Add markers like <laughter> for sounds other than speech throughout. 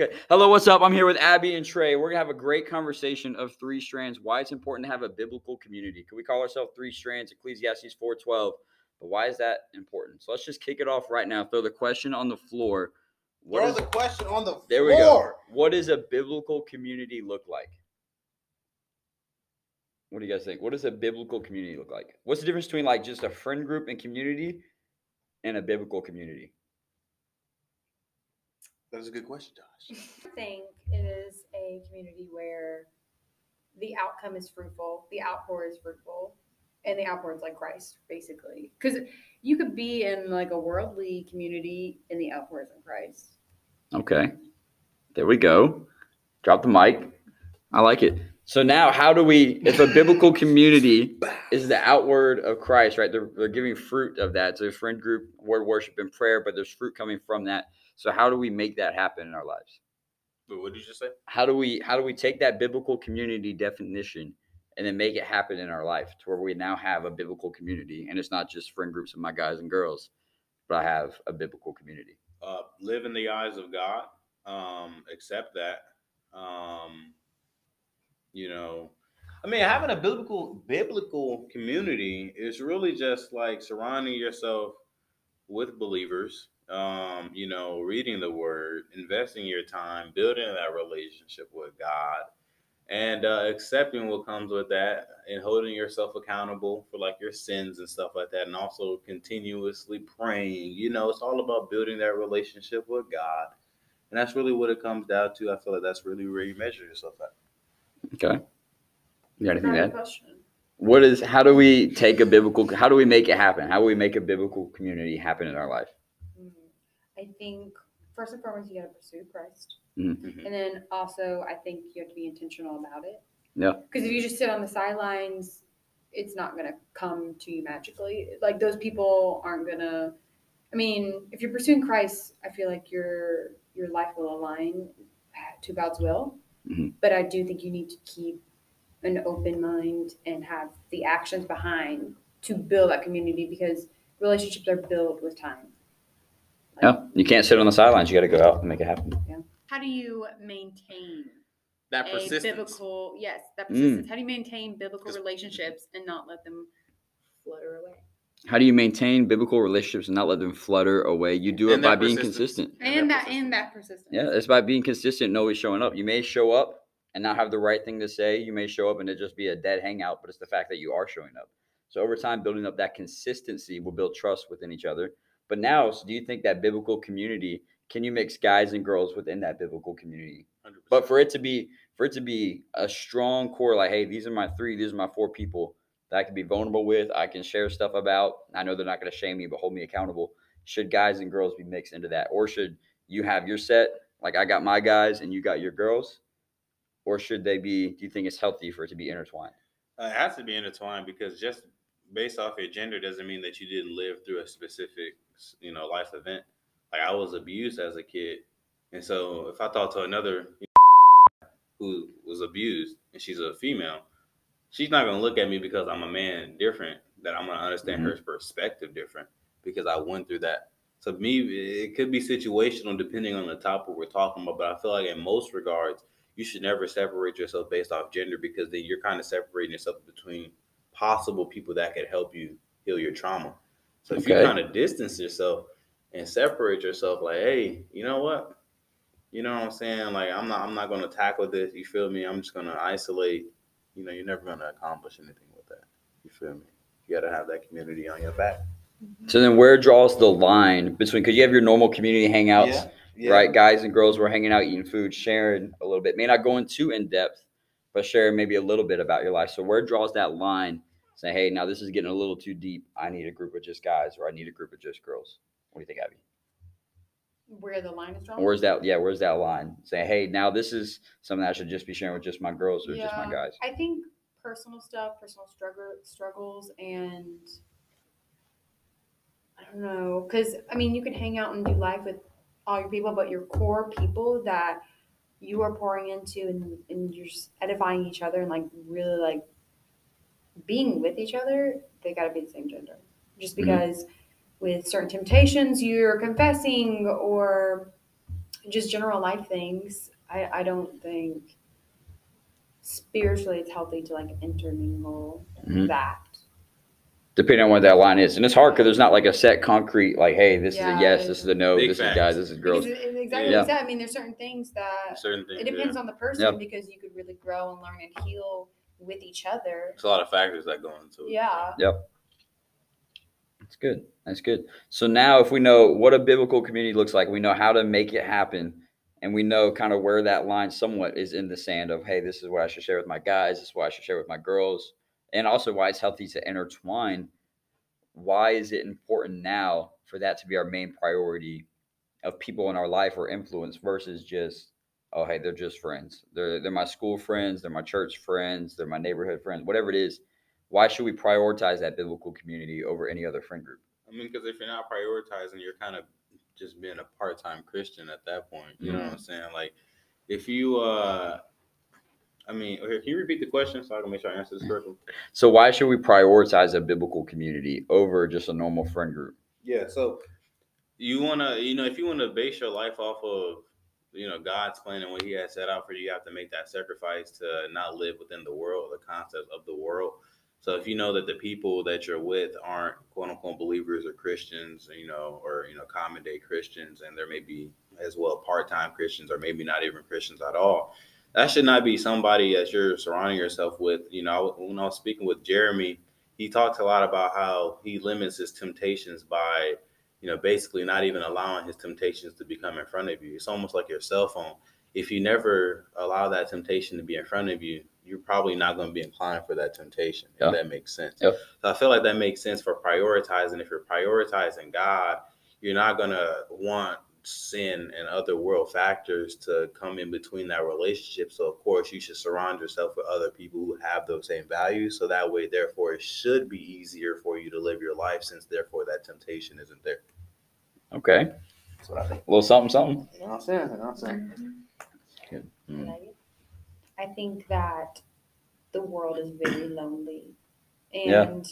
Okay. Hello, what's up? I'm here with Abby and Trey. We're gonna have a great conversation of three strands. Why it's important to have a biblical community. Could we call ourselves three strands? Ecclesiastes 4:12. But why is that important? So let's just kick it off right now. Throw the question on the floor. What Throw is- the question on the there we go. What does a biblical community look like? What do you guys think? What does a biblical community look like? What's the difference between like just a friend group and community and a biblical community? That's a good question, Josh. <laughs> I think it is a community where the outcome is fruitful, the outpour is fruitful, and the outpour is like Christ, basically. Because you could be in like a worldly community and the outpour is in Christ. Okay. There we go. Drop the mic. I like it. So now how do we if a biblical community is the outward of Christ, right? They're, they're giving fruit of that. So friend group, word worship and prayer, but there's fruit coming from that. So how do we make that happen in our lives? Wait, what did you just say? How do we how do we take that biblical community definition and then make it happen in our life to where we now have a biblical community and it's not just friend groups of my guys and girls, but I have a biblical community. uh, live in the eyes of God, um, accept that. Um, you know, I mean, having a biblical biblical community is really just like surrounding yourself with believers. Um, you know, reading the Word, investing your time, building that relationship with God, and uh, accepting what comes with that, and holding yourself accountable for like your sins and stuff like that, and also continuously praying. You know, it's all about building that relationship with God, and that's really what it comes down to. I feel like that's really where you measure yourself at. Okay. You got anything to add? question. what is how do we take a biblical how do we make it happen how do we make a biblical community happen in our life I think first and foremost, you got to pursue Christ. Mhm. And then also, I think you have to be intentional about it. Yeah. Because if you just sit on the sidelines, it's not going to come to you magically. Like those people aren't going to. I mean, if you're pursuing Christ, I feel like your your life will align to God's will. Mhm. But I do think you need to keep an open mind and have the actions behind to build that community because relationships are built with time. Yeah you can't sit on the sidelines. You got to go out and make it happen. Yeah. How do you maintain That a persistence. biblical yes that Mm. persistence? How do you maintain biblical relationships and not let them flutter away? How do you maintain biblical relationships and not let them flutter away? You do it by being consistent. And, that persistence. and that persistence. Yeah it's by being consistent and always showing up. You may show up and not have the right thing to say. You may show up and it just be a dead hangout but it's the fact that you are showing up. So over time building up that consistency will build trust within each other but now so do you think that biblical community can you mix guys and girls within that biblical community 100%. But for it to be for it to be a strong core, like, hey, these are my three, these are my four people that I can be vulnerable with, I can share stuff about. I know they're not going to shame me, but hold me accountable. Should guys and girls be mixed into that, or should you have your set, like I got my guys and you got your girls, or should they be? Do you think it's healthy for it to be intertwined? Uh, it has to be intertwined because just based off your gender doesn't mean that you didn't live through a specific, you know, life event. Like I was abused as a kid, and so if I talk to another who was abused and she's a female, she's not gonna look at me because I'm a man different. That I'm gonna understand her mm-hmm. perspective different because I went through that. So me, it could be situational depending on the topic we're talking about. But I feel like in most regards, you should never separate yourself based off gender because then you're kind of separating yourself between possible people that could help you heal your trauma. So if Okay. you kind of distance yourself and separate yourself, like, hey, you know what? You know what I'm saying? Like, I'm not, I'm not going to tackle this. You feel me? I'm just going to isolate. You know, you're never going to accomplish anything with that. You feel me? You got to have that community on your back. So then, where draws the line between? Because you have your normal community hangouts. right? Guys and girls were hanging out, eating food, sharing a little bit. May not going too in depth, but sharing maybe a little bit about your life. So where draws that line? Say, hey, now this is getting a little too deep. I need a group of just guys, or I need a group of just girls. What do you think, Abby? where the line is drawn where's that? Yeah, where's that line? Say, hey, now this is something I should just be sharing with just my girls or just my guys. i think personal stuff personal struggle struggles and i don't know because i mean you can hang out and do life with all your people but your core people that you are pouring into and, and you're just edifying each other and like really like being with each other they got to be the same gender just Mhm. because with certain temptations you're confessing or just general life things, I, I don't think spiritually it's healthy to like intermingle Mhm. that. Depending on what that line is, and it's hard because there's not like a set concrete like, hey, this is a yes, this is a no, this facts. is guys, this is girls. Because it, it- exactly Yeah. like that. I mean, there's certain things that Certain things. it depends yeah. on the person Yeah. because you could really grow and learn and heal with each other. There's a lot of factors that go into it. Yeah. Yep. That's good. That's good. So now, if we know what a biblical community looks like, we know how to make it happen, and we know kind of where that line somewhat is in the sand of, hey, this is what I should share with my guys, this is what I should share with my girls, and also why it's healthy to intertwine. Why is it important now for that to be our main priority of people in our life or influence versus just, oh, hey, they're just friends. They're they're my school friends, they're my church friends, they're my neighborhood friends, whatever it is why should we prioritize that biblical community over any other friend group? I mean, because if you're not prioritizing, you're kind of just being a part-time Christian at that point. You know what I'm saying? Like, if you, uh I mean, okay, can you repeat the question so I can make sure I answer this <laughs> correctly? So why should we prioritize a biblical community over just a normal friend group? Yeah. So you wanna, you know, if you want to base your life off of, you know, God's plan and what He has set out for you, you have to make that sacrifice to not live within the world, the concept of the world. So if you know that the people that you're with aren't quote unquote believers or Christians, you know, or you know, common day Christians, and there may be as well part time Christians or maybe not even Christians at all, that should not be somebody that you're surrounding yourself with. You know, when I was speaking with Jeremy, he talked a lot about how he limits his temptations by, you know, basically not even allowing his temptations to become in front of you. It's almost like your cell phone. If you never allow that temptation to be in front of you, you're probably not going to be inclined for that temptation. Yeah. If that makes sense. Yep. So I feel like that makes sense for prioritizing. If you're prioritizing God, you're not going to want sin and other world factors to come in between that relationship. So of course you should surround yourself with other people who have those same values. So that way, therefore, it should be easier for you to live your life since therefore that temptation isn't there. Okay, That's what I think. a little something, something. You know what I'm saying? You know what I'm saying? Mm. I think that the world is very lonely. And Yeah.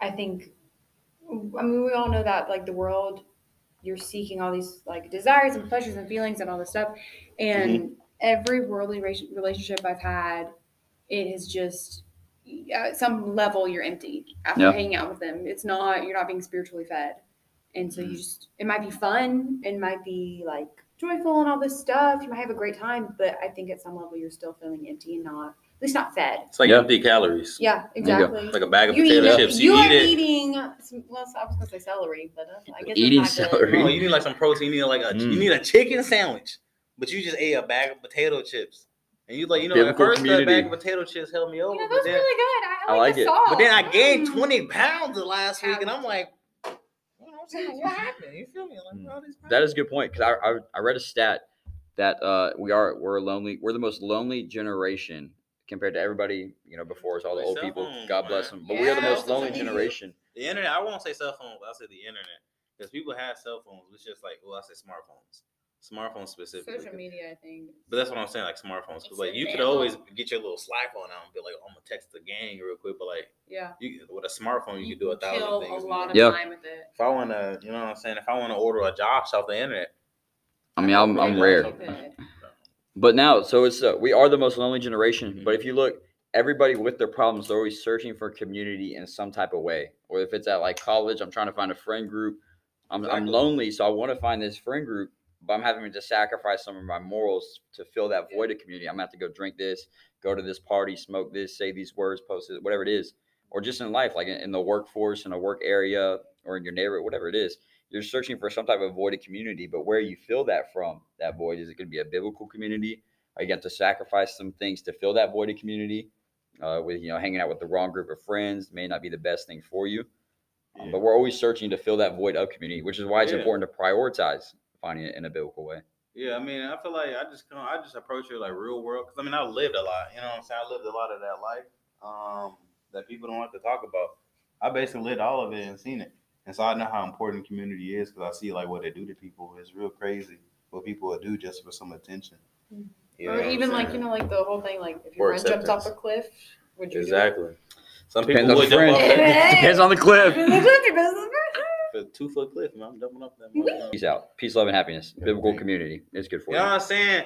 I think, I mean, we all know that, like, the world, you're seeking all these, like, desires and pleasures and feelings and all this stuff. And Mm-hmm. every worldly re- relationship I've had, it is just, at some level, you're empty after Yeah. hanging out with them. It's not, you're not being spiritually fed. And so Mm-hmm. you just, it might be fun, it might be, like, joyful and all this stuff. You might have a great time, but I think at some level you're still feeling empty and not, at least not fed. It's like Yeah. empty calories. Yeah, exactly. Like a bag of You, potato eat, chips. you, You, are eat it. eating, some, well, I was gonna say celery, but uh, I guess Eating it's not celery. Good. No, you need like some protein. You need like a Mm. you need a chicken sandwich, but you just ate a bag of potato chips, and you like you know at Biblical first that community. bag of potato chips held me over, You know, but those are then really good. I, I like, like the it. sauce. but then I gained Mm. twenty pounds the last week, and I'm like, you know what I'm saying? What happened? You feel me? Like, Mm. all these That is a good point because I, I I read a stat that uh we are we're a lonely we're the most lonely generation compared to everybody you know before us all the old cell people phones, God bless man. them but we are the most lonely generation The internet. I won't say cell phones, I'll say the internet because people have cell phones. It's just like well, I say smartphones. Smartphones specifically. Social media, I think. But that's what I'm saying, like smartphones. Because like you could always get your little Slack on out and be like, oh, I'm gonna text the gang real quick. But like Yeah. you with a smartphone, you, can do a thousand kill things. a lot of Yeah. time with it. if I wanna, you know what I'm saying? If I wanna order a Josh off the internet, I mean I'm I'm rare so good. But now so it's uh, we are the most lonely generation but if you look everybody with their problems they're always searching for community in some type of way or if it's at like college I'm trying to find a friend group I'm I'm lonely so I want to find this friend group but I'm having to sacrifice some of my morals to fill that void of community. I'm gonna have to go drink this, go to this party, smoke this, say these words, post it, whatever it is, or just in life, like in, in the workforce, in a work area, or in your neighborhood, whatever it is. You're searching for some type of voided community, but where you fill that from, that void, is it going to be a biblical community? Are you going to sacrifice some things to fill that voided community? Uh, with you know, hanging out with the wrong group of friends may not be the best thing for you. Um, but we're always searching to fill that void of community, which is why it's Yeah. important to prioritize finding it in a biblical way. yeah, I mean, I feel like I just come, I just approach it like real world. Cause I mean, I lived a lot. You know what I'm saying? I lived a lot of that life um, that people don't like to talk about. I basically lived all of it and seen it, and so I know how important community is because I see like what they do to people. It's real crazy what people would do just for some attention. Mhm. You or even like you know, like the whole thing, like if your Or friend jumps off a cliff, would you Exactly. Some Depends people on would the jump off. Hey. Depends on the Do cliff. it? Feel a two foot cliff, man. I'm jumping up that. Wee-wee. Peace out. Peace, love, and happiness. Biblical community. It's good for You you. know what I'm saying?